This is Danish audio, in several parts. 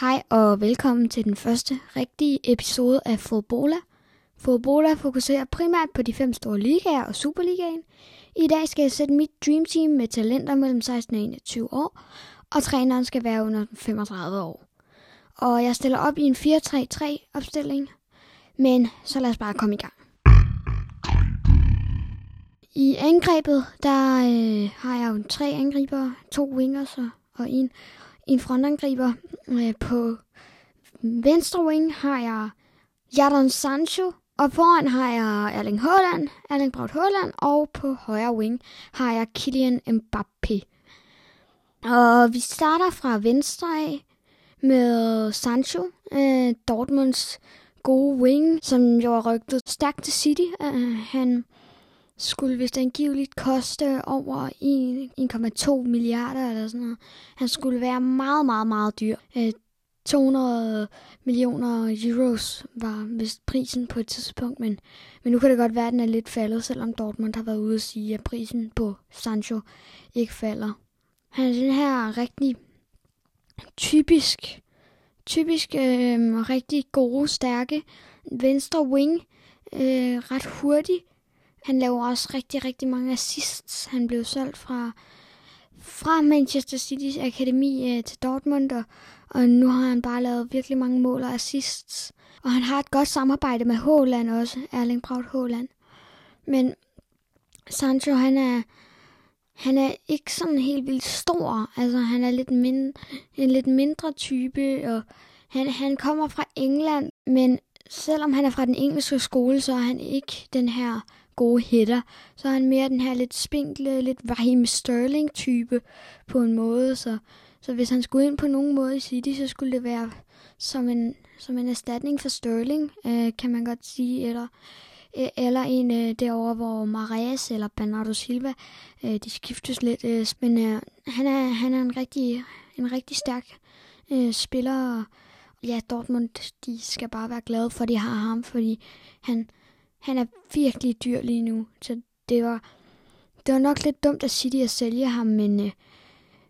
Hej og velkommen til den første rigtige episode af Fodbola. Fodbola fokuserer primært på de fem store ligaer og Superligaen. I dag skal jeg sætte mit Dream Team med talenter mellem 16 og 21 år, og træneren skal være under 35 år. Og jeg stiller op i en 4-3-3 opstilling, men så lad os bare komme i gang. I angrebet, der øh, har jeg jo tre angriber, to wingers og, og en, en frontangriber. Øh, på venstre wing har jeg Jadon Sancho, og foran har jeg Erling Haaland, Erling Braut Haaland, og på højre wing har jeg Kylian Mbappé. Og vi starter fra venstre af med Sancho, øh, Dortmunds gode wing, som jo er rygtet stærkt til City. Øh, han skulle vist angiveligt koste over 1,2 milliarder eller sådan noget. Han skulle være meget, meget, meget dyr. Øh, 200 millioner euros var vist prisen på et tidspunkt, men, men nu kan det godt være, at den er lidt faldet, selvom Dortmund har været ude at sige, at prisen på Sancho ikke falder. Han er den her rigtig typisk, typisk øh, rigtig gode, stærke venstre wing, øh, ret hurtig, han laver også rigtig, rigtig mange assists. Han blev solgt fra, fra Manchester City's akademi øh, til Dortmund, og, og nu har han bare lavet virkelig mange mål og assists. Og han har et godt samarbejde med Haaland også, Erling Braut Haaland. Men Sancho, han er, han er ikke sådan helt vildt stor. Altså, han er lidt min, en lidt mindre type, og han, han kommer fra England, men selvom han er fra den engelske skole, så er han ikke den her gode hætter, så er han mere den her lidt spinkle, lidt Raheem Sterling-type på en måde. Så, så hvis han skulle ind på nogen måde i City, så skulle det være som en, som en erstatning for Sterling, øh, kan man godt sige, eller, øh, eller en øh, derovre, hvor Mares eller Bernardo Silva, øh, de skiftes lidt. Øh, men øh, han, er, han er en rigtig, en rigtig stærk øh, spiller, og ja, Dortmund, de skal bare være glade for, at de har ham, fordi han, han er virkelig dyr lige nu, så det var, det var nok lidt dumt at City at sælge ham, men, øh,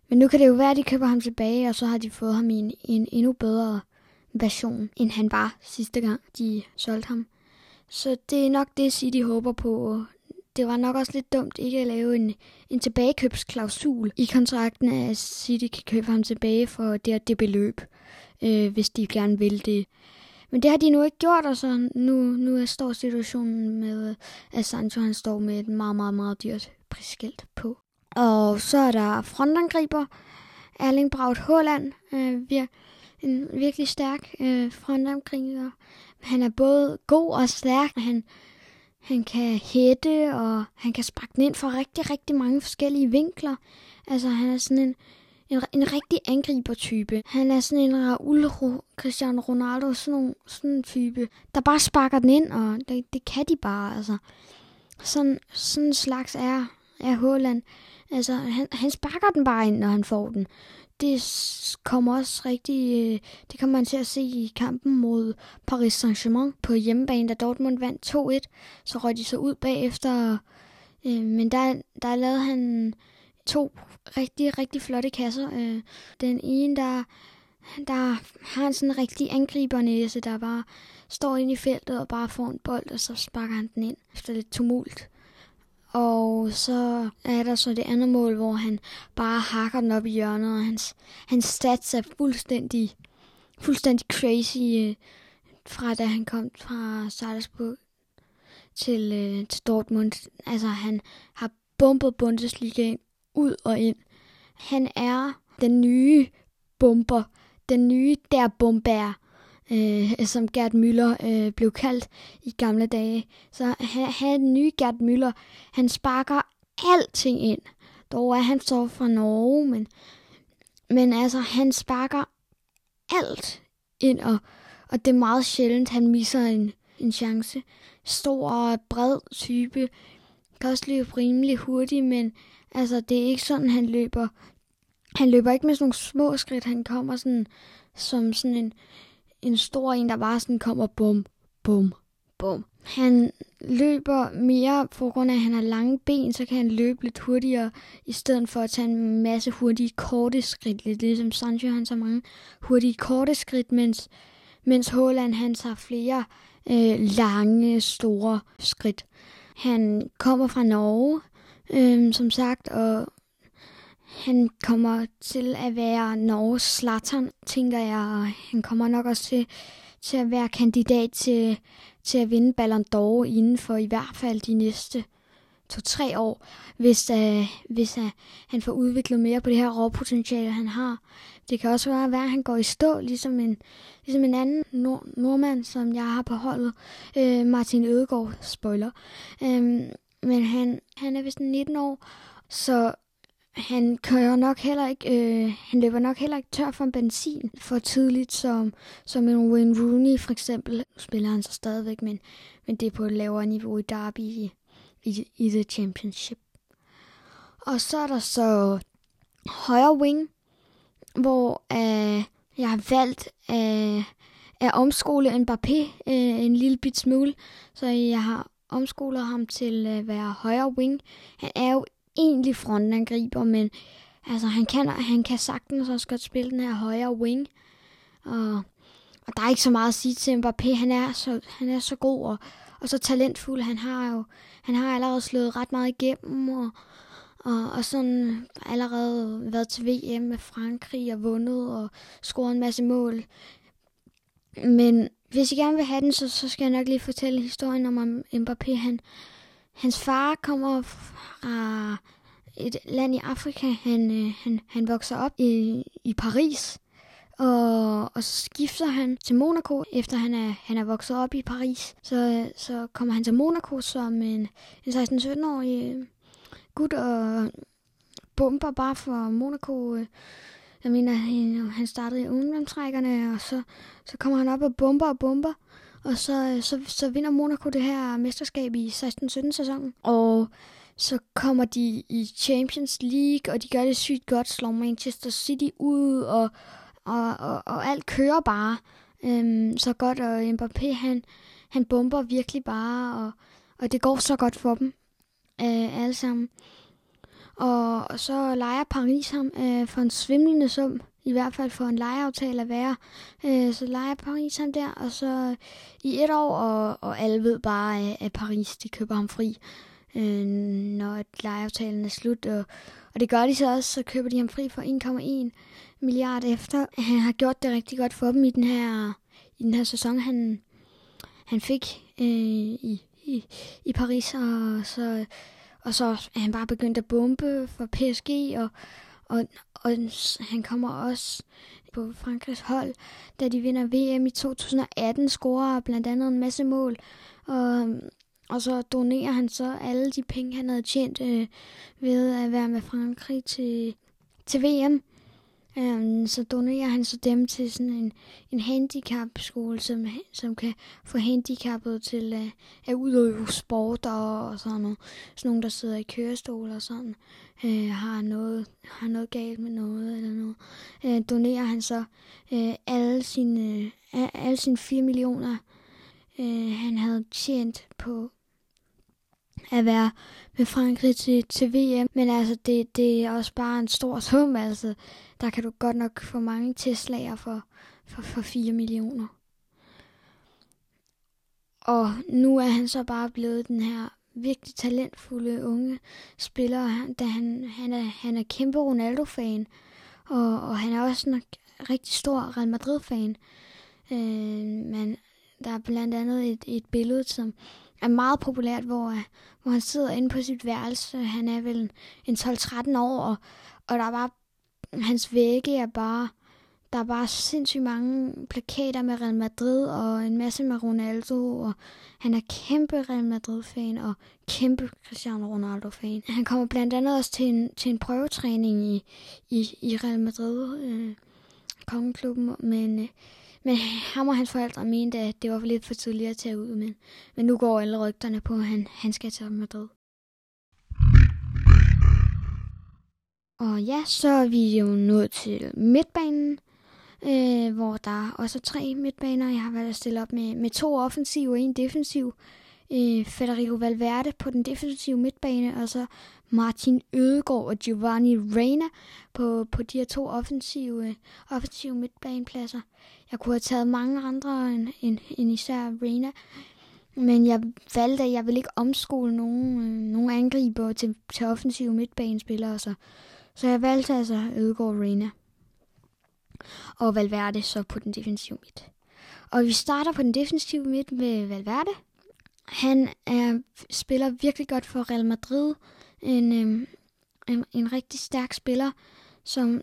men nu kan det jo være, at de køber ham tilbage, og så har de fået ham i en, en endnu bedre version, end han var sidste gang, de solgte ham. Så det er nok det, City håber på. Det var nok også lidt dumt ikke at lave en, en tilbagekøbsklausul i kontrakten, at City kan købe ham tilbage for det, det beløb, øh, hvis de gerne vil det. Men det har de nu ikke gjort, og så nu, nu står situationen med, øh, at Sancho han står med et meget, meget, meget dyrt prisskilt på. Og så er der frontangriber, Erling Braut Haaland, øh, vir, en virkelig stærk øh, frontangriber. Han er både god og stærk. Han, han kan hætte, og han kan sparke den ind fra rigtig, rigtig mange forskellige vinkler. Altså, han er sådan en en, en rigtig angribertype. Han er sådan en Raul Cristiano Ronaldo, sådan, en, sådan en type, der bare sparker den ind, og det, det kan de bare, altså. Sådan, sådan en slags er, er Håland. Altså, han, han sparker den bare ind, når han får den. Det kommer også rigtig, øh, det kommer man til at se i kampen mod Paris Saint-Germain på hjemmebane, da Dortmund vandt 2-1. Så røg de så ud bagefter, øh, men der, der lavede han to rigtig, rigtig flotte kasser. Øh, den ene, der, der har en sådan rigtig angribernæse, der bare står ind i feltet og bare får en bold, og så sparker han den ind efter lidt tumult. Og så er der så det andet mål, hvor han bare hakker den op i hjørnet, og hans, hans stats er fuldstændig, fuldstændig crazy øh, fra da han kom fra Salzburg til, øh, til Dortmund. Altså han har bombet Bundesliga ud og ind. Han er den nye bomber, den nye der bomber, øh, som Gerd Müller øh, blev kaldt i gamle dage. Så han, han er den nye Gerd Müller. Han sparker alting ind. Dog er han så fra Norge, men, men altså, han sparker alt ind, og, og det er meget sjældent, han misser en, en chance. Stor og bred type, kan også løbe rimelig hurtigt, men altså, det er ikke sådan, han løber. Han løber ikke med sådan nogle små skridt, han kommer sådan, som sådan en, en stor en, der bare sådan kommer bum, bum, bum. Han løber mere på grund af, at han har lange ben, så kan han løbe lidt hurtigere, i stedet for at tage en masse hurtige, korte skridt. Lidt ligesom Sancho, han så mange hurtige, korte skridt, mens, mens Haaland, han tager flere øh, lange, store skridt. Han kommer fra Norge, øhm, som sagt, og han kommer til at være Norges Slattern, tænker jeg, og han kommer nok også til, til at være kandidat til, til at vinde Ballon d'Or inden for i hvert fald de næste to-tre år, hvis, uh, hvis uh, han får udviklet mere på det her råpotentiale, han har. Det kan også være, at han går i stå, ligesom en, ligesom en anden nord- nordmand, som jeg har på holdet, uh, Martin Ødegaard, spoiler. Um, men han, han er vist 19 år, så han kører nok heller ikke, øh, han løber nok heller ikke tør for benzin for tidligt, som, som en Wayne Rooney for eksempel. Nu spiller han så stadigvæk, men, men det er på et lavere niveau i Derby i, i, i The Championship. Og så er der så højre wing, hvor øh, jeg har valgt øh, at omskole Mbappé øh, en lille bit smule, så jeg har omskoler ham til at være højre wing. Han er jo egentlig frontangriber, men altså, han, kan, han kan sagtens også godt spille den her højre wing. Og, og der er ikke så meget at sige til Mbappé. Han er så, han er så god og, og så talentfuld. Han har jo han har allerede slået ret meget igennem, og, og, og sådan allerede været til VM med Frankrig og vundet og scoret en masse mål. Men hvis I gerne vil have den, så, så skal jeg nok lige fortælle historien om Mbappé. Han, hans far kommer fra et land i Afrika. Han, øh, han, han vokser op i, i Paris, og, og så skifter han til Monaco, efter han er, han er vokset op i Paris. Så, så kommer han til Monaco som en, en 16-17-årig øh, gut og bomber bare for Monaco. Øh, jeg mener, han, øh, han startede i ungdomstrækkerne, og så, så kommer han op og bomber og bomber. Og så, øh, så, så vinder Monaco det her mesterskab i 16-17 sæsonen. Og så kommer de i Champions League, og de gør det sygt godt, slår Manchester City ud, og, og, og, og alt kører bare øhm, så godt, og Mbappé, han, han bomber virkelig bare, og, og det går så godt for dem øh, alle sammen. Og, og så leger Paris ham øh, for en svimlende sum, i hvert fald for en lejeaftale at være. Øh, så leger Paris ham der, og så i et år, og, og alle ved bare, øh, at Paris de køber ham fri, øh, når lejeaftalen er slut. Og, og det gør de så også, så køber de ham fri for 1,1 milliard efter. Han har gjort det rigtig godt for dem i den her, i den her sæson, han, han fik øh, i, i, i Paris, og så og så er han bare begyndt at bombe for PSG, og, og, og han kommer også på Frankrigs hold, da de vinder VM i 2018, scorer blandt andet en masse mål. Og, og så donerer han så alle de penge, han havde tjent øh, ved at være med Frankrig til, til VM. Um, så donerer han så dem til sådan en, en handicapskole, som, som kan få handicappet til uh, at udøve sport og, og sådan noget. Sådan nogen, der sidder i kørestol og sådan, uh, har, noget, har noget galt med noget eller noget. Uh, donerer han så uh, alle sine, uh, alle sine 4 millioner, uh, han havde tjent på at være med Frankrig til, til VM. Men altså, det, det er også bare en stor sum. Altså, der kan du godt nok få mange Tesla'er for, for, for 4 millioner. Og nu er han så bare blevet den her virkelig talentfulde unge spiller, da han, han, er, han er kæmpe Ronaldo-fan, og, og han er også en rigtig stor Real Madrid-fan. Øh, men der er blandt andet et, et billede, som er meget populært, hvor, øh, hvor han sidder inde på sit værelse. Han er vel en 12-13 år, og, og der er bare, hans vægge er bare, der er bare sindssygt mange plakater med Real Madrid, og en masse med Ronaldo, og han er kæmpe Real Madrid-fan, og kæmpe Cristiano Ronaldo-fan. Han kommer blandt andet også til en, til en prøvetræning i, i, i Real Madrid, øh, kongeklubben, men øh, men ham og hans forældre mente, at det var for lidt for tidligt at tage ud, men, men nu går alle rygterne på, at han, han skal til Madrid. Og ja, så er vi jo nået til midtbanen, øh, hvor der også er tre midtbaner. Jeg har valgt at stille op med, med to offensive og en defensiv øh, Federico Valverde på den defensive midtbane, og så Martin Ødegaard og Giovanni Reina på, på de her to offensive, offensive midtbanepladser. Jeg kunne have taget mange andre end, end, end især Reina, men jeg valgte, at jeg vil ikke omskole nogen, øh, nogen angriber til, til offensive midtbanespillere, så, så jeg valgte altså Ødegaard Reina. Og Valverde så på den defensive midt. Og vi starter på den defensive midt med Valverde. Han er, spiller virkelig godt for Real Madrid. En, øh, en, en rigtig stærk spiller, som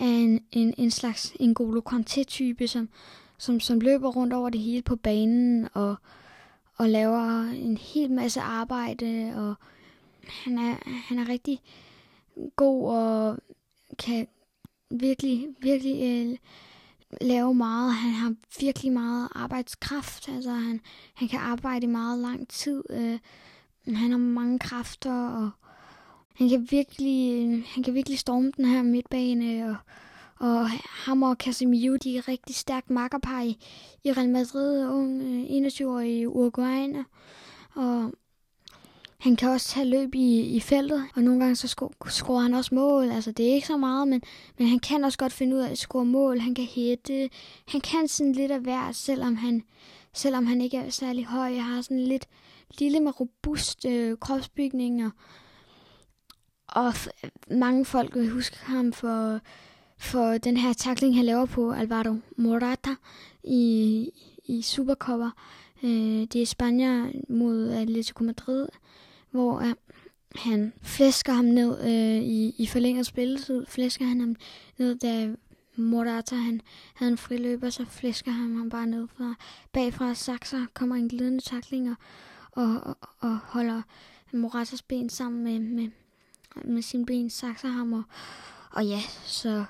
er en, en, en slags en Golo Kanté-type, som, som, som løber rundt over det hele på banen og, og laver en hel masse arbejde. Og han er, han er rigtig god og kan virkelig, virkelig øh, lave meget. Han har virkelig meget arbejdskraft. Altså, han, han kan arbejde i meget lang tid. Øh, han har mange kræfter, og han kan virkelig, han kan virkelig storme den her midtbane, og, og ham og Casemiro, de er rigtig stærkt makkerpar i, i Real Madrid, ung øh, 21-årige Uruguayne. Og han kan også tage løb i, i feltet, og nogle gange så scorer han også mål. Altså, det er ikke så meget, men, men han kan også godt finde ud af at score mål. Han kan hætte. Han kan sådan lidt af hver, selvom han, selvom han ikke er særlig høj. Jeg har sådan lidt lille med robust øh, kropsbygning, og, og mange folk vil huske ham for, for den her takling, han laver på Alvaro Morata i, i Supercover. Øh, det er Spanier mod Atletico Madrid hvor øh, han flæsker ham ned øh, i, i forlænget spilletid. Flæsker han ham ned, da Morata han havde en friløber, så flæsker han ham bare ned fra bagfra. Saxer kommer en glidende takling og, og, og, og holder Moratas ben sammen med, med, med sin ben, Saxer ham. Og, og ja, så,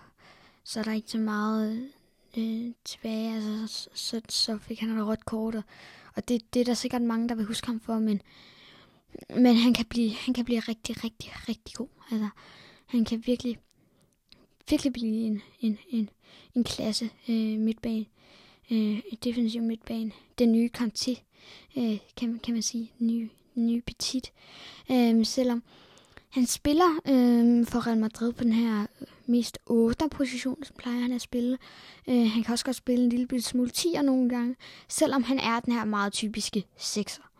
så er der ikke så meget øh, tilbage. Altså, så, så fik han et rødt kort, og, og det, det er der sikkert mange, der vil huske ham for, men men han kan blive, han kan blive rigtig, rigtig, rigtig god. Altså, han kan virkelig, virkelig blive en, en, en, en klasse øh, midtbane. Øh, defensiv midtbane. Den nye Kanté, øh, kan, kan man sige. Ny, ny petit. Øh, selvom han spiller øh, for Real Madrid på den her mest 8. position, som plejer han at spille. Øh, han kan også godt spille en lille smule 10'er nogle gange, selvom han er den her meget typiske 6'er.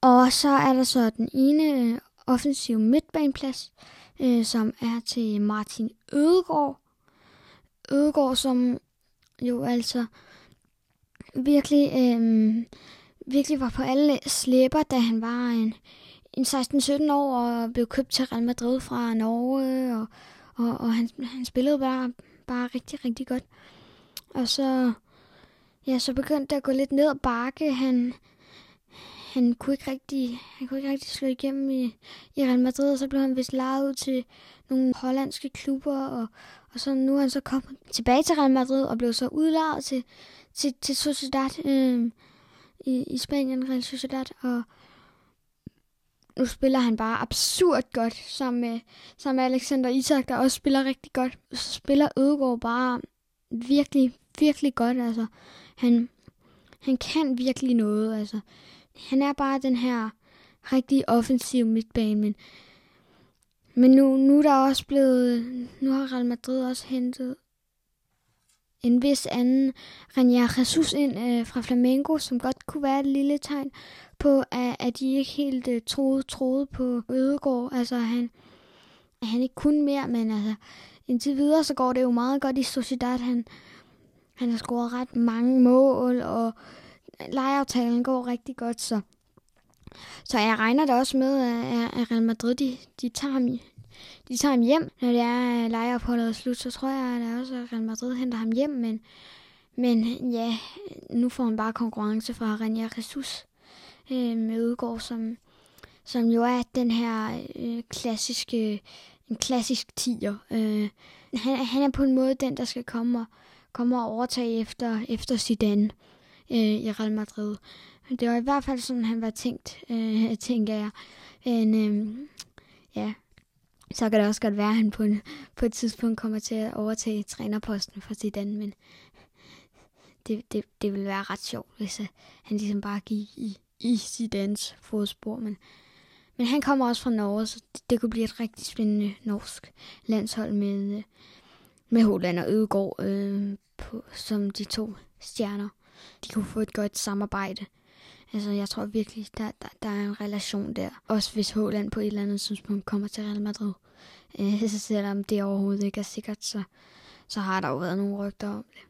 Og så er der så den ene øh, offensive midtbaneplads, øh, som er til Martin Ødegaard. Ødegaard, som jo altså virkelig, øh, virkelig var på alle slæber, da han var en, en 16-17 år og blev købt til Real Madrid fra Norge, og, og, og han, han spillede bare, bare rigtig, rigtig godt. Og så, ja, så begyndte det at gå lidt ned ad bakke. Han, han kunne ikke rigtig, han kunne ikke rigtig slå igennem i, i Real Madrid, og så blev han vist lejet ud til nogle hollandske klubber, og, og så nu er han så kommet tilbage til Real Madrid, og blev så udlejet til, til, til Sociedad øh, i, i Spanien, Real Sociedad, og nu spiller han bare absurd godt sammen med, sammen med Alexander Isak, der også spiller rigtig godt. Så spiller Ødegaard bare virkelig, virkelig godt, altså. Han, han kan virkelig noget, altså han er bare den her rigtig offensiv midtbane, men, men nu, nu er der også blevet, nu har Real Madrid også hentet en vis anden Renier Jesus ind øh, fra Flamengo, som godt kunne være et lille tegn på, at, at de ikke helt øh, troede, troede på Ødegård. Altså, han, han ikke kun mere, men altså, indtil videre, så går det jo meget godt i Sociedad. Han, han har scoret ret mange mål, og lejeaftalen går rigtig godt, så, så jeg regner da også med, at Real Madrid de, de, tager ham, de tager ham hjem, når det er lejeopholdet er slut. Så tror jeg at også, at Real Madrid henter ham hjem, men, men ja, nu får han bare konkurrence fra René Jesus øh, med Udgaard, som, som jo er den her øh, klassiske, en klassisk tiger. Øh, han, han er på en måde den, der skal komme og, komme og overtage efter, efter Zidane øh, i Real Madrid. Det var i hvert fald sådan, han var tænkt, øh, tænker jeg. Men øh, ja, så kan det også godt være, at han på, en, på et tidspunkt kommer til at overtage trænerposten for Zidane, men det, det, det ville være ret sjovt, hvis øh, han ligesom bare gik i, i Zidanes fodspor, men, men han kommer også fra Norge, så det, det kunne blive et rigtig spændende norsk landshold med, øh, med Holland og Ødegaard øh, på, som de to stjerner. De kunne få et godt samarbejde. Altså, jeg tror virkelig, der, der, der er en relation der. Også hvis Holland på et eller andet tidspunkt kommer til Real Madrid. Øh, så selvom det overhovedet ikke er sikkert, så, så har der jo været nogle rygter om det.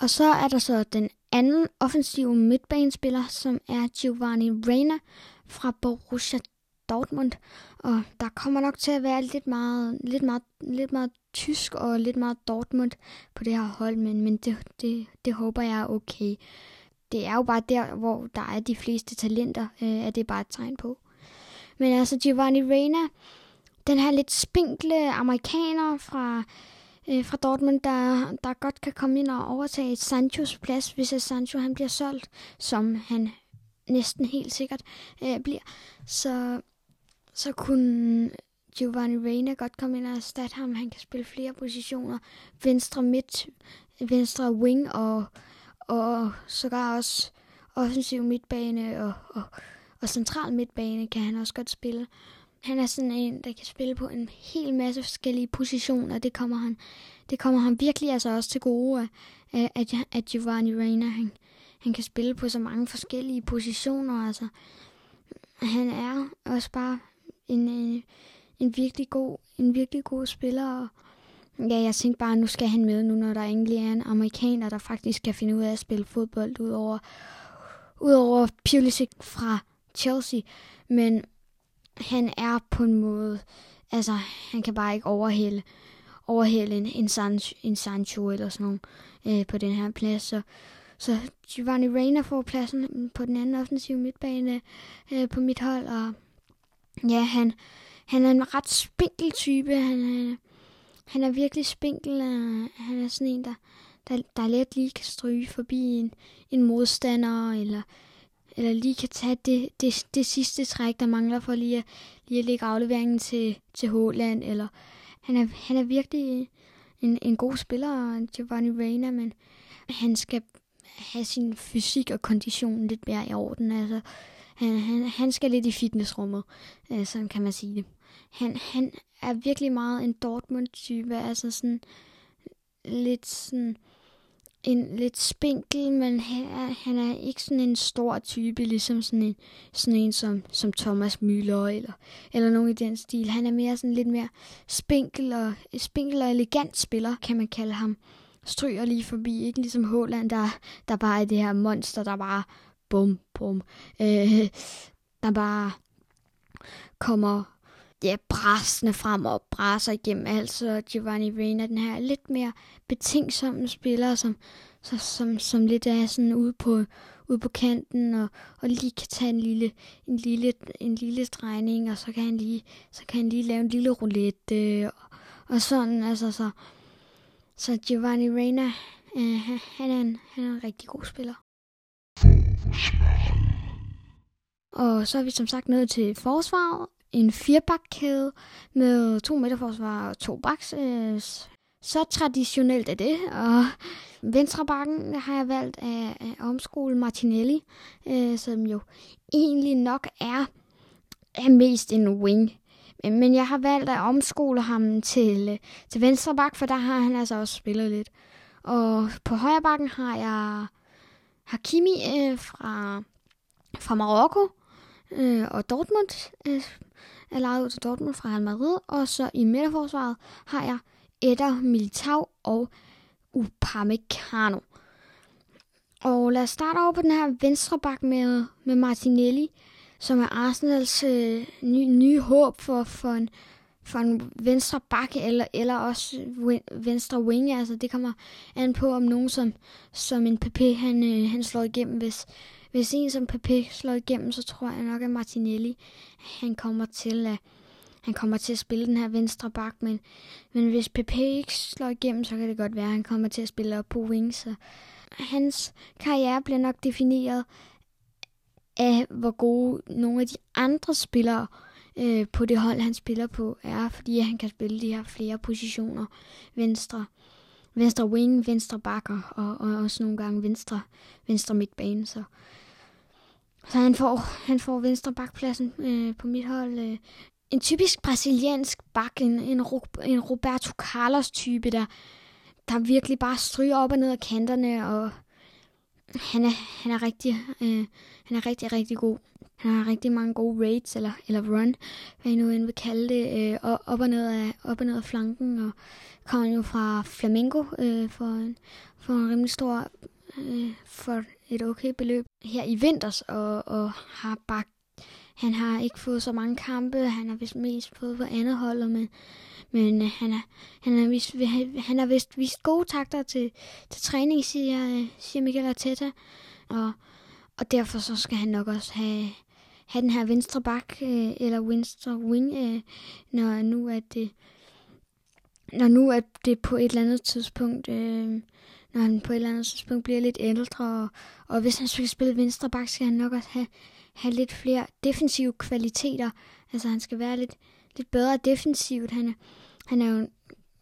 Og så er der så den anden offensive midtbanespiller, som er Giovanni Reina fra Borussia Dortmund. Og der kommer nok til at være lidt meget, lidt meget, lidt meget tysk og lidt meget Dortmund på det her hold, men, men det, det, det håber jeg er okay. Det er jo bare der, hvor der er de fleste talenter, øh, er det bare et tegn på. Men altså Giovanni Reina, den her lidt spinkle amerikaner fra, øh, fra Dortmund, der, der godt kan komme ind og overtage Sanchos plads, hvis Sancho han bliver solgt, som han næsten helt sikkert øh, bliver. Så, så kunne Giovanni Reina godt komme ind og erstatte ham. Han kan spille flere positioner. Venstre midt, venstre wing og, og sågar også offensiv midtbane og, og, og central midtbane kan han også godt spille. Han er sådan en, der kan spille på en hel masse forskellige positioner. Det kommer han, det kommer han virkelig altså også til gode, at, at, at Giovanni Reina, han, han kan spille på så mange forskellige positioner. Altså, han er også bare en, en, en virkelig god, en virkelig god spiller. Og ja, jeg tænkte bare, nu skal han med nu, når der egentlig er en amerikaner, der faktisk kan finde ud af at spille fodbold, udover, udover Pulisic fra Chelsea. Men han er på en måde, altså han kan bare ikke overhælde, overhælde en, en, Sancho, en Sancho eller sådan noget øh, på den her plads. Så, så Giovanni Reina får pladsen på den anden offensive midtbane øh, på mit hold, og ja, han, han er en ret spinkel type. Han, han, han er virkelig spinkel. Og han er sådan en, der, der, der let lige kan stryge forbi en, en modstander, eller, eller lige kan tage det, det, det sidste træk, der mangler for lige at, lige at lægge afleveringen til, til Håland. Eller, han, er, han er virkelig en, en god spiller, Giovanni Reina, men han skal have sin fysik og kondition lidt mere i orden. Altså, han, han, han skal lidt i fitnessrummet, øh, sådan kan man sige det. Han, han er virkelig meget en Dortmund-type, altså sådan lidt sådan en lidt spinkel, men han er, han er ikke sådan en stor type, ligesom sådan en, sådan en som, som Thomas Müller eller, eller nogen i den stil. Han er mere sådan lidt mere spinkel og, spinkel og elegant spiller, kan man kalde ham. Stryger lige forbi, ikke ligesom Håland, der, der bare er det her monster, der bare bum, bum, øh, der bare kommer ja, bræsende frem og bræser igennem Altså Giovanni Reina, den her lidt mere betingsomme spiller, som, som, som, som lidt er sådan ude på, ude på kanten og, og lige kan tage en lille, en lille, en lille drejning, og så kan han lige, så kan han lige lave en lille roulette, og, og sådan, altså så, så Giovanni Reina, øh, han, er en, han er en rigtig god spiller. Og så er vi som sagt nået til forsvaret. En firebakkæde med to midterforsvar og to baks. Øh, så traditionelt er det. Og venstrebakken har jeg valgt af, af omskole Martinelli, øh, som jo egentlig nok er, er mest en wing. Men jeg har valgt at omskole ham til, øh, til venstreback, for der har han altså også spillet lidt. Og på højre bakken har jeg Hakimi øh, fra, fra Marokko øh, og Dortmund øh, er lejet ud til Dortmund fra Real Madrid. Og så i midterforsvaret har jeg Edder Militao og Upamecano. Og lad os starte over på den her venstre bak med, med Martinelli, som er Arsenals øh, nye, nye håb for, for en, for en venstre bakke eller, eller også venstre wing. Altså det kommer an på, om nogen som, som en PP han, øh, han slår igennem. Hvis, hvis en som Pepe slår igennem, så tror jeg nok, at Martinelli han kommer til at, han kommer til at spille den her venstre bak, men, men hvis Pepe ikke slår igennem, så kan det godt være, at han kommer til at spille op på wing. Så hans karriere bliver nok defineret af, hvor gode nogle af de andre spillere øh, på det hold, han spiller på, er, fordi han kan spille de her flere positioner. Venstre, venstre wing, venstre bakker og, og også nogle gange venstre, venstre midtbane. Så. Så han får, han får venstre bakpladsen øh, på mit hold. Øh. En typisk brasiliansk bak, en, en, en Roberto Carlos-type, der, der virkelig bare stryger op og ned af kanterne, og han er, han er rigtig, øh, han er rigtig, rigtig god. Han har rigtig mange gode raids, eller, eller run, hvad I nu end vil kalde det, øh, op, og ned af, op og ned af flanken, og kommer jo fra Flamengo øh, for, en, for en rimelig stor, øh, for et okay beløb her i vinters, og, og har bare, han har ikke fået så mange kampe, han har vist mest fået på andet hold, men, men øh, han, er, han, er vist, han har vist vist gode takter til, til træning, siger, øh, siger Michael Arteta, og, og derfor så skal han nok også have, have den her venstre bak, øh, eller venstre wing, når nu at det, når nu at det på et eller andet tidspunkt, øh, når han på et eller andet tidspunkt bliver lidt ældre, og, og hvis han skal spille venstre bak, skal han nok også have, have lidt flere defensive kvaliteter. Altså han skal være lidt, lidt bedre defensivt. Han er, han er jo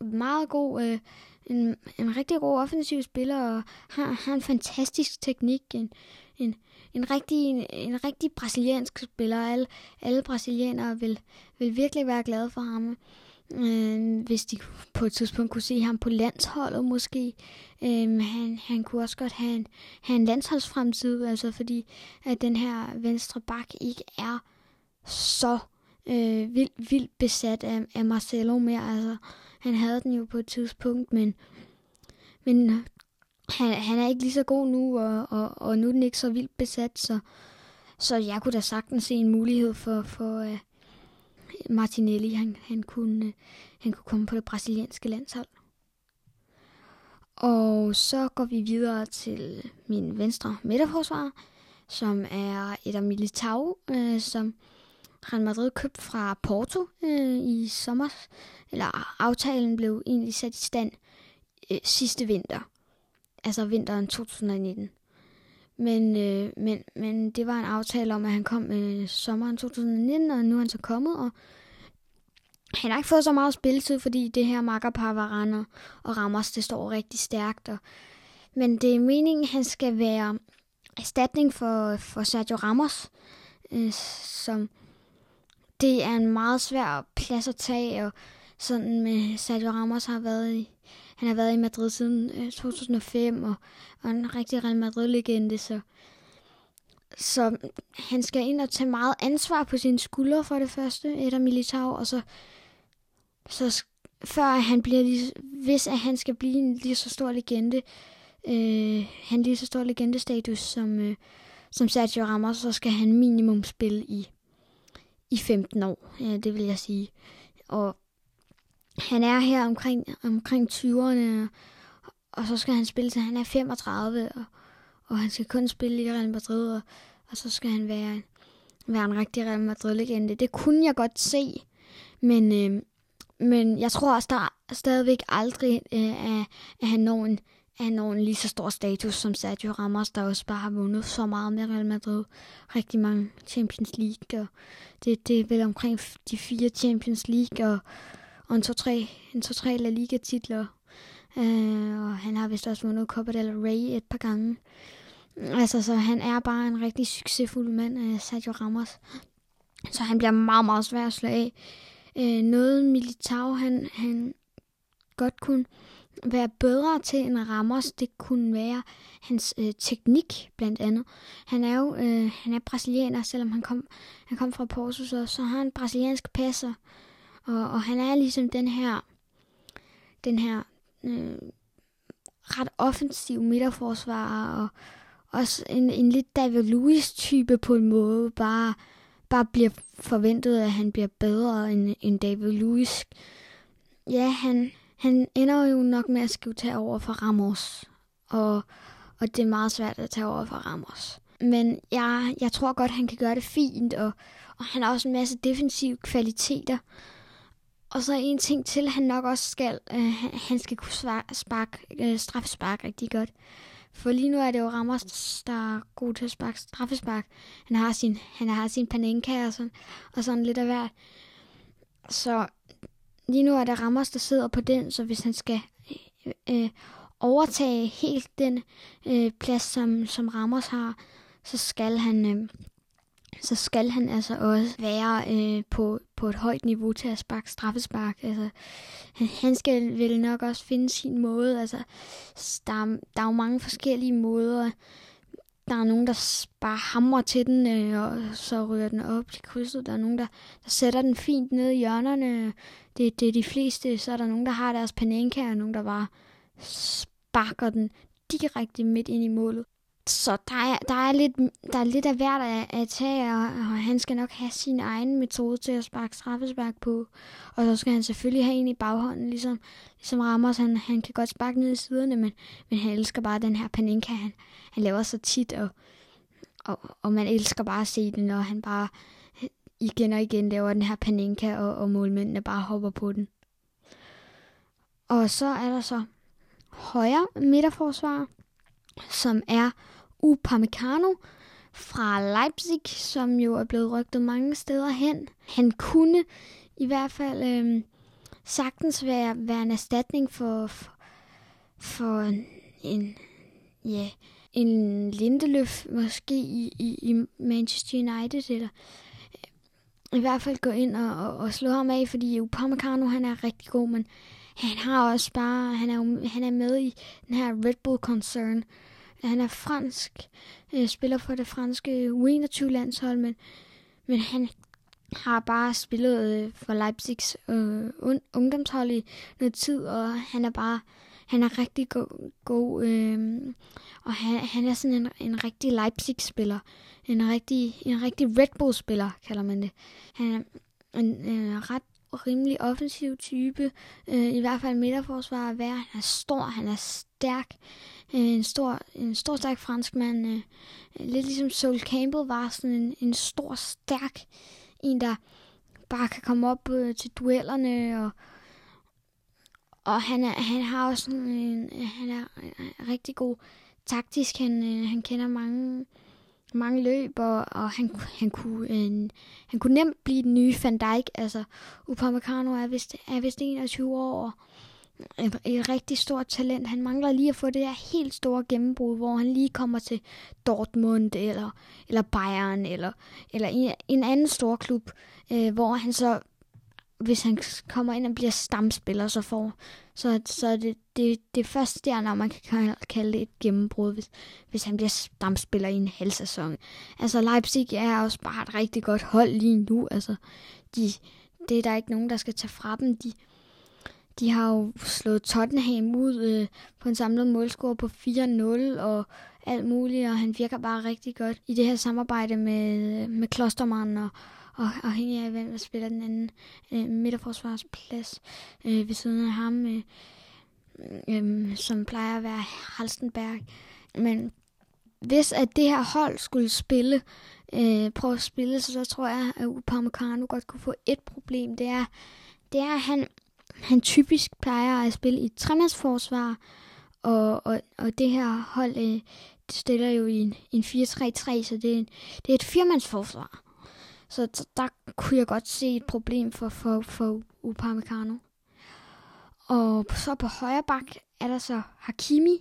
meget god, øh, en, en rigtig god offensiv spiller, og har, har en fantastisk teknik, en, en, en rigtig, en, en rigtig brasiliansk spiller. Alle, alle brasilianere vil, vil virkelig være glade for ham. Øh, hvis de på et tidspunkt kunne se ham på landsholdet måske. Øh, han, han kunne også godt have en, have en landsholdsfremtid, altså fordi at den her venstre bak ikke er så øh, vildt, vildt besat af, af Marcelo mere. Altså, han havde den jo på et tidspunkt, men, men han, han er ikke lige så god nu, og, og, og nu er den ikke så vildt besat, så, så jeg kunne da sagtens se en mulighed for, for øh, Martinelli, han, han, kunne, øh, han kunne komme på det brasilianske landshold. Og så går vi videre til min venstre midterforsvar, som er et af Militao, øh, som Real Madrid købte fra Porto øh, i sommer. Eller aftalen blev egentlig sat i stand øh, sidste vinter altså vinteren 2019. Men, øh, men, men det var en aftale om, at han kom øh, sommeren 2019, og nu er han så kommet, og han har ikke fået så meget spilletid, fordi det her makkerpar Varane og Ramos, det står rigtig stærkt. Og, men det er meningen, at han skal være erstatning for, for Sergio Ramos, øh, som det er en meget svær plads at tage, og sådan med Sergio Ramos har været i, han har været i Madrid siden øh, 2005, og, og en rigtig Real Madrid-legende, så, så han skal ind og tage meget ansvar på sine skuldre for det første, et af Militao, og så, så før han bliver lige, hvis at han skal blive en lige så stor legende, øh, han lige så stor legendestatus som, øh, som Sergio Ramos, så skal han minimum spille i, i 15 år, ja, det vil jeg sige. Og han er her omkring, omkring 20'erne, og så skal han spille til han er 35, og, og han skal kun spille i Real Madrid, og, og så skal han være, være en rigtig Real Madrid-legende. Det kunne jeg godt se, men, øh, men jeg tror også, der stadigvæk aldrig øh, at, at han når en, han når en lige så stor status som Sergio Ramos, der også bare har vundet så meget med Real Madrid. Rigtig mange Champions League, og det, det er vel omkring de fire Champions League, og og en to-tre en to-tre La Liga-titler. Øh, og han har vist også vundet Copa del Rey et par gange. Altså, så han er bare en rigtig succesfuld mand, øh, Sergio Ramos. Så han bliver meget, meget svær at slå af. Øh, noget Militao, han, han godt kunne være bedre til end Ramos, det kunne være hans øh, teknik, blandt andet. Han er jo øh, han er brasilianer, selvom han kom, han kom fra Porto, så, så har han brasiliansk passer. Og, og han er ligesom den her, den her øh, ret offensiv midterforsvarer, og også en, en lidt David Lewis-type på en måde, bare, bare bliver forventet, at han bliver bedre end, end David Lewis. Ja, han, han ender jo nok med at skulle tage over for Ramos, og, og det er meget svært at tage over for Ramos. Men jeg, jeg tror godt, han kan gøre det fint, og, og han har også en masse defensive kvaliteter. Og så en ting til, han nok også skal. Øh, han skal kunne spark, øh, straffespark rigtig godt. For lige nu er det jo Ramos, der er god til at sparke straffespark. Han har sin, han har sin panenka og sådan, og sådan lidt af hvert. Så lige nu er det Ramos, der sidder på den, så hvis han skal øh, øh, overtage helt den øh, plads, som, som Ramos har, så skal han, øh, så skal han altså også være øh, på, på et højt niveau til at sparke straffespark. Altså, han, han skal vel nok også finde sin måde. Altså, der, der er jo mange forskellige måder. Der er nogen, der bare hamrer til den, øh, og så ryger den op til krydset. Der er nogen, der, der sætter den fint ned i hjørnerne. Det, det er de fleste. Så er der nogen, der har deres panenka, og nogen, der bare sparker den direkte midt ind i målet. Så der er, der er, lidt, der er lidt af hvert at, at tage, og, og han skal nok have sin egen metode til at sparke straffespark på. Og så skal han selvfølgelig have en i baghånden, ligesom, ligesom Ramos. Han, han kan godt sparke ned i siderne, men, men han elsker bare den her paninka, han, han laver så tit, og, og, og man elsker bare at se den, når han bare igen og igen laver den her paninka, og, og målmændene bare hopper på den. Og så er der så højre midterforsvar, som er Upamecano fra Leipzig, som jo er blevet rygtet mange steder hen. Han kunne i hvert fald øh, sagtens være, være en erstatning for, for, for en, ja, en Lindeløf måske i, i, i Manchester United, eller øh, i hvert fald gå ind og, og, og slå ham af, fordi Upamecano han er rigtig god, men han har også bare, han er, han er med i den her Red Bull Concern. han er fransk, øh, spiller for det franske U21-landshold, men, men han har bare spillet øh, for Leipzigs øh, ungdomshold i noget tid, og han er bare han er rigtig god, god øh, og han, han er sådan en, en rigtig Leipzig-spiller. En rigtig, en rigtig Red Bull-spiller, kalder man det. Han er en, en ret rimelig offensiv type. Øh, I hvert fald midterforsvar værd. Han er stor, han er stærk. Øh, en, stor, en stor, stærk fransk mand. Øh, øh, lidt ligesom Sol Campbell var sådan en, en stor, stærk en, der bare kan komme op øh, til duellerne og og han, er, han har også en, øh, han er øh, rigtig god taktisk. Han, øh, han kender mange mange løb, og, og han, han, kunne, øh, han kunne nemt blive den nye Van Dijk. Altså, Upamecano er vist, er vist 21 år, og et, et rigtig stort talent. Han mangler lige at få det der helt store gennembrud, hvor han lige kommer til Dortmund, eller, eller Bayern, eller, eller en, en anden stor klub, øh, hvor han så hvis han kommer ind og bliver stamspiller, så får så, så er det, det, det første der, når man kan kalde det et gennembrud, hvis, hvis han bliver stamspiller i en halv sæson. Altså Leipzig er også bare et rigtig godt hold lige nu. Altså, de, det er der ikke nogen, der skal tage fra dem. De, de har jo slået Tottenham ud øh, på en samlet målscore på 4-0 og alt muligt, og han virker bare rigtig godt i det her samarbejde med, med Klostermann og, og afhængig af, hvem der spiller den anden øh, midterforsvarsplads øh, ved siden af ham, øh, øh, som plejer at være Halstenberg. Men hvis at det her hold skulle spille, øh, prøve at spille, så, så tror jeg, at Upamecano godt kunne få et problem. Det er, det er at han, han typisk plejer at spille i tremandsforsvar, og, og, og det her hold øh, det stiller jo i en, en 4-3-3, så det er, en, det er et firmandsforsvar. Så der kunne jeg godt se et problem for, for, for Upamecano. Og så på højre bak er der så Hakimi.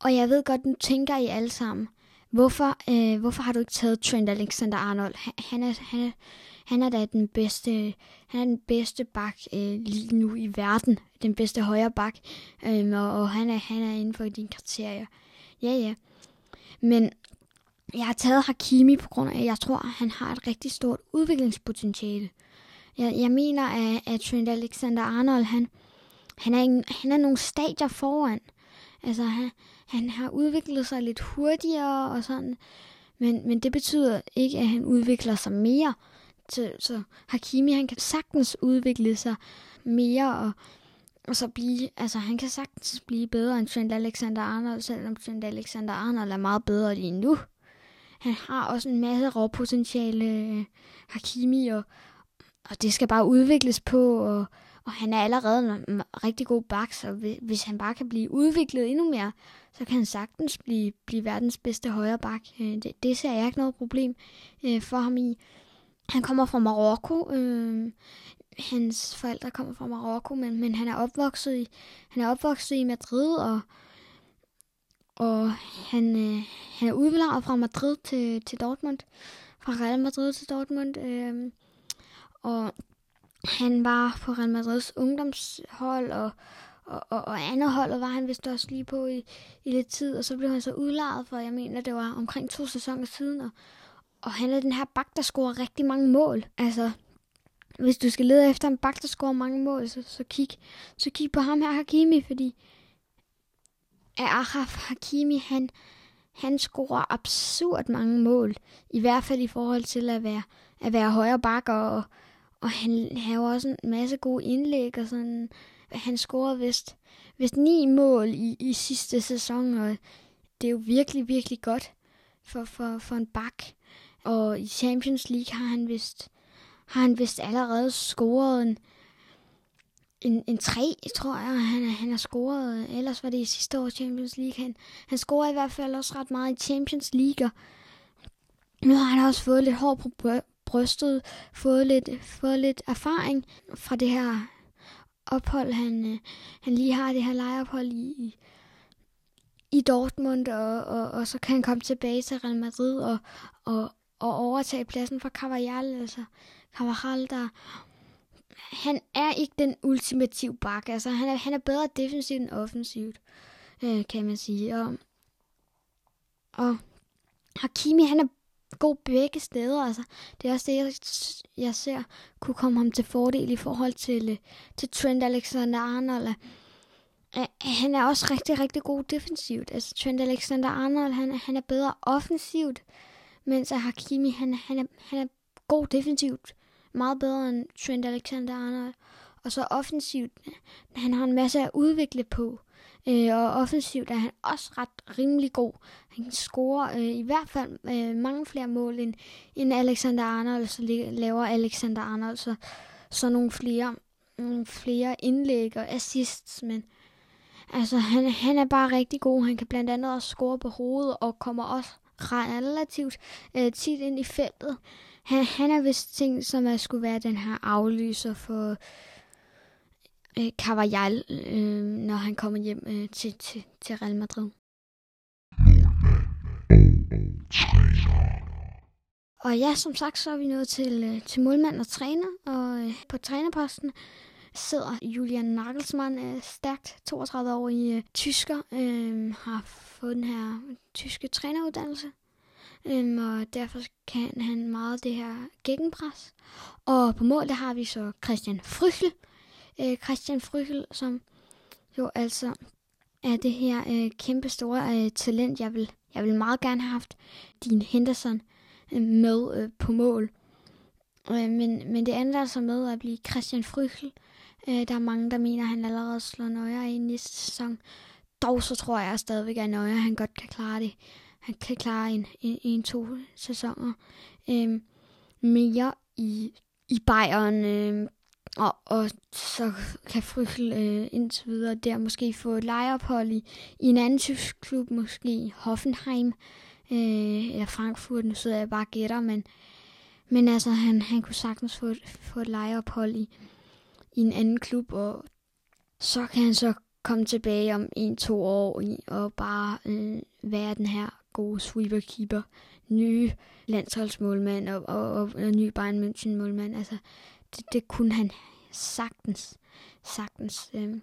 Og jeg ved godt, nu tænker I alle sammen, hvorfor, øh, hvorfor har du ikke taget Trent Alexander-Arnold? Han er, han, er, han er da den bedste, han er den bedste bak øh, lige nu i verden. Den bedste højre bak. Øh, og, og han, er, han er inden for dine kriterier. Ja, ja. Men jeg har taget Hakimi på grund af, at jeg tror, at han har et rigtig stort udviklingspotentiale. Jeg, jeg mener, at, at Trent Alexander-Arnold, han, han, er en, han er nogle stadier foran. Altså, han, han har udviklet sig lidt hurtigere og sådan. Men, men det betyder ikke, at han udvikler sig mere. Så, så Hakimi, han kan sagtens udvikle sig mere og, og så blive, altså han kan sagtens blive bedre end Trent Alexander-Arnold, selvom Trent Alexander-Arnold er meget bedre lige nu han har også en masse råpotentiale, øh, Hakimi, og, og det skal bare udvikles på, og, og han er allerede en rigtig god bak, så hvis han bare kan blive udviklet endnu mere, så kan han sagtens blive, blive verdens bedste højre bak. Øh, det, det ser jeg ikke noget problem øh, for ham i. Han kommer fra Marokko. Øh, hans forældre kommer fra Marokko, men, men han er opvokset i han er opvokset i Madrid og og han, øh, han er udlejet fra Madrid til, til Dortmund, fra Real Madrid til Dortmund. Øh, og han var på Real Madrids ungdomshold, og, og, og, og andet holdet var han vist også lige på i, i lidt tid, og så blev han så udlejet for, jeg mener, det var omkring to sæsoner siden, og, og han er den her bak, der scorer rigtig mange mål. Altså, hvis du skal lede efter en bak, der scorer mange mål, så, så, kig, så kig på ham her, Hakimi, fordi Ahaf Hakimi, han, han scorer absurd mange mål. I hvert fald i forhold til at være, at være højre bakker, og, og han har også en masse gode indlæg, og sådan, han scorede vist, vist ni mål i, i sidste sæson, og det er jo virkelig, virkelig godt for, for, for en bak. Og i Champions League har han vist, har han vist allerede scoret en, en, en tre, tror jeg, han, han har scoret. Ellers var det i sidste år Champions League. Han, han scorer i hvert fald også ret meget i Champions League. Og nu har han også fået lidt hår på brystet, fået lidt, fået lidt erfaring fra det her ophold, han, øh, han lige har, det her lejeophold i, i, Dortmund, og, og, og så kan han komme tilbage til Real Madrid og, og, og overtage pladsen fra Cavajal, altså Cavajal, der han er ikke den ultimative bak. Altså, han er, han er bedre defensivt end offensivt, øh, kan man sige. Og, og Hakimi, han er god begge steder. Altså, det er også det, jeg, jeg ser kunne komme ham til fordel i forhold til, øh, til Trent Alexander-Arnold. Øh, han er også rigtig, rigtig god defensivt. Altså, Trent Alexander-Arnold, han, han er bedre offensivt, mens Hakimi, han, han, er, han er god defensivt. Meget bedre end Trent Alexander-Arnold. Og så offensivt, han har en masse at udvikle på. Øh, og offensivt er han også ret rimelig god. Han scorer øh, i hvert fald øh, mange flere mål end, end Alexander Arnold, så laver Alexander Arnold så, så nogle flere, nogle flere indlæg og assists, men altså han, han er bare rigtig god. Han kan blandt andet også score på hovedet og kommer også relativt øh, tit ind i feltet. Han, han er vist ting, som at skulle være den her aflyser for øh, Carvajal, øh, når han kommer hjem øh, til, til, til Real Madrid. Og ja, som sagt, så er vi nået til, øh, til målmand og træner, og øh, på trænerposten sidder Julian Nagelsmann, øh, stærkt 32 år i øh, tysker, øh, har fået den her tyske træneruddannelse, Øhm, og derfor kan han meget det her gegenpres. Og på mål, der har vi så Christian Frygel, øh, Christian Frygel, som jo altså er det her øh, kæmpe store øh, talent, jeg vil, jeg vil meget gerne have haft din Henderson øh, med øh, på mål. Øh, men, men det ender altså med at blive Christian Frygel. Øh, der er mange, der mener, at han allerede slår nøjer i næste sæson. Dog så tror jeg stadigvæk, at Nøjer han godt kan klare det. Han kan klare en, en, en to sæsoner øh, mere i, i Bayern. Øh, og, og så kan Frygel øh, indtil videre der måske få et lejeophold i, i en anden tysk klub, måske Hoffenheim øh, eller Frankfurt. Nu sidder jeg bare og gætter, men, men altså, han, han kunne sagtens få få et lejeophold i, i en anden klub, og så kan han så komme tilbage om en-to år i, og bare øh, være den her gode sweeper-keeper, nye landsholdsmålmand og, og, og, og ny Bayern München målmand. Altså, det, det kunne han sagtens. Sagtens. Øh.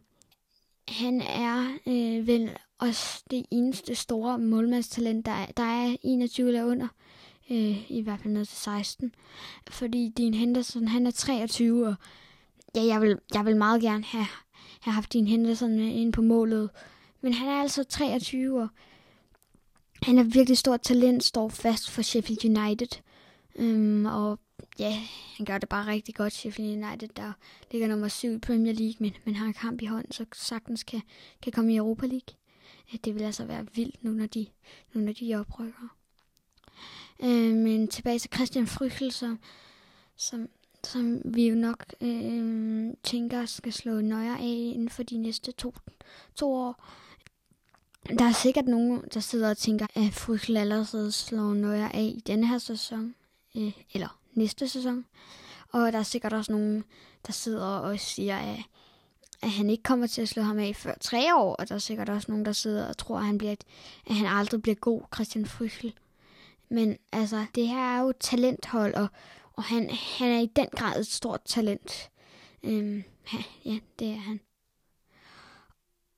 Han er øh, vel også det eneste store målmandstalent, der er, der er 21 eller under. Øh, I hvert fald ned til 16. Fordi Dean Henderson, han er 23, og ja, jeg vil, jeg vil meget gerne have, have haft Dean Henderson øh, ind på målet. Men han er altså 23, og han er virkelig stort talent, står fast for Sheffield United. Øhm, og ja, han gør det bare rigtig godt. Sheffield United, der ligger nummer 7 i Premier League, men, men har en kamp i hånden, så sagtens kan, kan komme i Europa League. Det vil altså være vildt nu, når de, nu, når de oprykker. Uh, men tilbage til Christian Frygel, som, som, som vi jo nok øh, tænker skal slå nøje af inden for de næste to, to år. Der er sikkert nogen, der sidder og tænker, at Frygel allerede slår nøje af i denne her sæson, øh, eller næste sæson. Og der er sikkert også nogen, der sidder og siger, at, at han ikke kommer til at slå ham af før tre år. Og der er sikkert også nogen, der sidder og tror, at han, bliver, at han aldrig bliver god, Christian Frygel. Men altså, det her er jo talenthold, og, og han, han er i den grad et stort talent. Øhm, ja, det er han.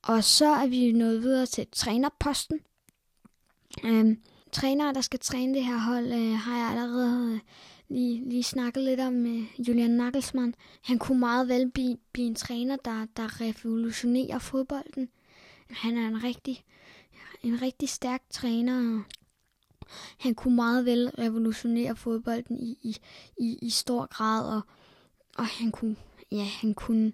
Og så er vi nået videre til trænerposten. Øhm, trænere, der skal træne det her hold, øh, har jeg allerede øh, lige, lige snakket lidt om med Julian Nagelsmann. Han kunne meget vel blive, blive en træner, der, der revolutionerer fodbolden. Han er en rigtig, en rigtig stærk træner. Han kunne meget vel revolutionere fodbolden i, i, i, i stor grad, og, og han kunne, ja, han kunne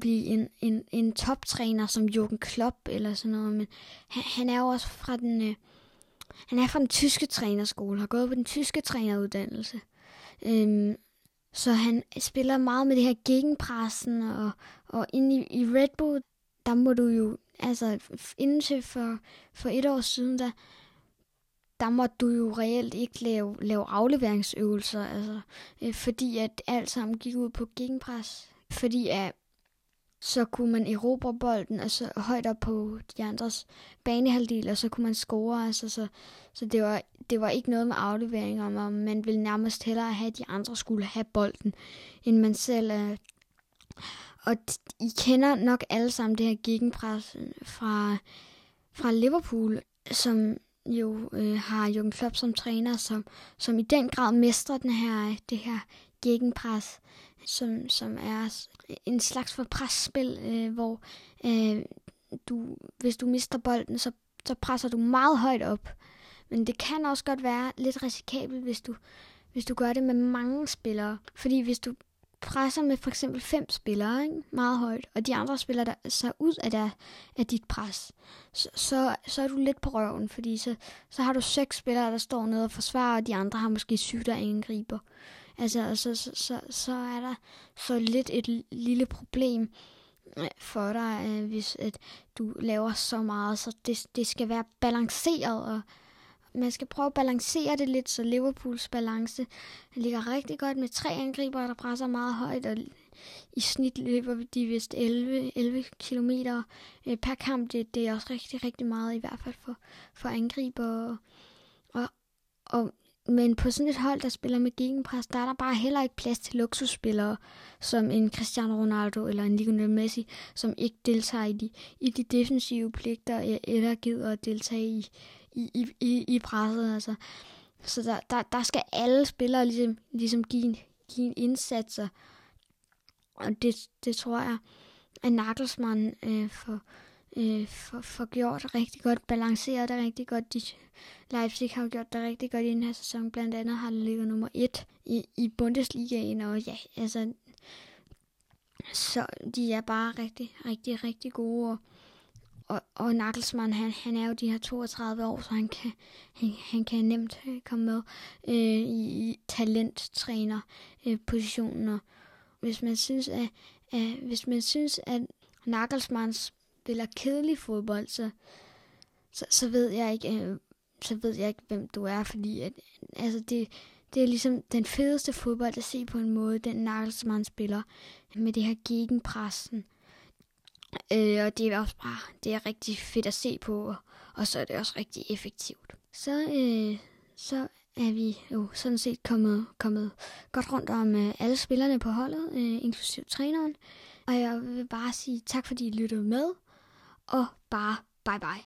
blive en, en, en toptræner som Jürgen Klopp eller sådan noget, men han, han er jo også fra den, øh, han er fra den tyske trænerskole, har gået på den tyske træneruddannelse. Øhm, så han spiller meget med det her gegenpressen, og, og inde i, i Red Bull, der må du jo, altså indtil for, for et år siden, der, der må du jo reelt ikke lave, lave afleveringsøvelser, altså, øh, fordi at alt sammen gik ud på gegenpres. Fordi at så kunne man erobre bolden altså højt op på de andres banehalvdel, og så kunne man score. Altså, så så det, var, det var ikke noget med afleveringer, og man ville nærmest hellere have, at de andre skulle have bolden, end man selv. Øh. Og I kender nok alle sammen det her gegenpres øh, fra, fra Liverpool, som jo øh, har Jürgen Klopp som træner, som, som i den grad mestrer den her, øh, det her gegenpres, som, som er en slags for presspil, øh, hvor øh, du, hvis du mister bolden, så, så presser du meget højt op. Men det kan også godt være lidt risikabelt, hvis du, hvis du gør det med mange spillere. Fordi hvis du presser med for eksempel fem spillere ikke? meget højt, og de andre spiller der så ud af, der, af dit pres, så, så, så er du lidt på røven, fordi så, så har du seks spillere, der står nede og forsvarer, og de andre har måske syv, der angriber. Altså, så, så, så, så er der så lidt et lille problem øh, for dig, øh, hvis at du laver så meget, så det, det skal være balanceret, og man skal prøve at balancere det lidt, så Liverpools balance ligger rigtig godt med tre angriber, der presser meget højt, og i snit løber de vist 11, 11 km øh, per kamp. Det, det er også rigtig, rigtig meget, i hvert fald for, for angriber. Og, og men på sådan et hold, der spiller med gegenpres, der er der bare heller ikke plads til luksusspillere, som en Cristiano Ronaldo eller en Lionel Messi, som ikke deltager i de, i de defensive pligter, e- eller gider at deltage i, i, i, i presset. Altså. Så der, der, der skal alle spillere ligesom, ligesom give, en, give en indsats, og det, det tror jeg, at Nagelsmann øh, for, øh, for, for gjort rigtig godt, balanceret det rigtig godt. De, Leipzig har gjort det rigtig godt i den her sæson. Blandt andet har det ligget nummer et i, i Bundesligaen, og ja, altså, så de er bare rigtig, rigtig, rigtig gode, og, og, og Nagelsmann, han, han er jo de her 32 år, så han kan, han, han kan nemt øh, komme med øh, i, talenttrænerpositionen. talenttræner øh, og hvis man synes, at, at, hvis man synes, at Nagelsmanns spiller kedelig fodbold, så, så, så ved jeg ikke, øh, så ved jeg ikke, hvem du er, fordi at, altså det, det er ligesom den fedeste fodbold at se på en måde, den Nagelsmann spiller med det her gegenpressen. Øh, og det er også bare, det er rigtig fedt at se på, og og så er det også rigtig effektivt. Så, øh, så er vi jo sådan set kommet, kommet godt rundt om øh, alle spillerne på holdet, øh, inklusive træneren. Og jeg vil bare sige tak, fordi I lyttede med og bare bye bye.